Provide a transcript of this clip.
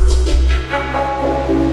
Música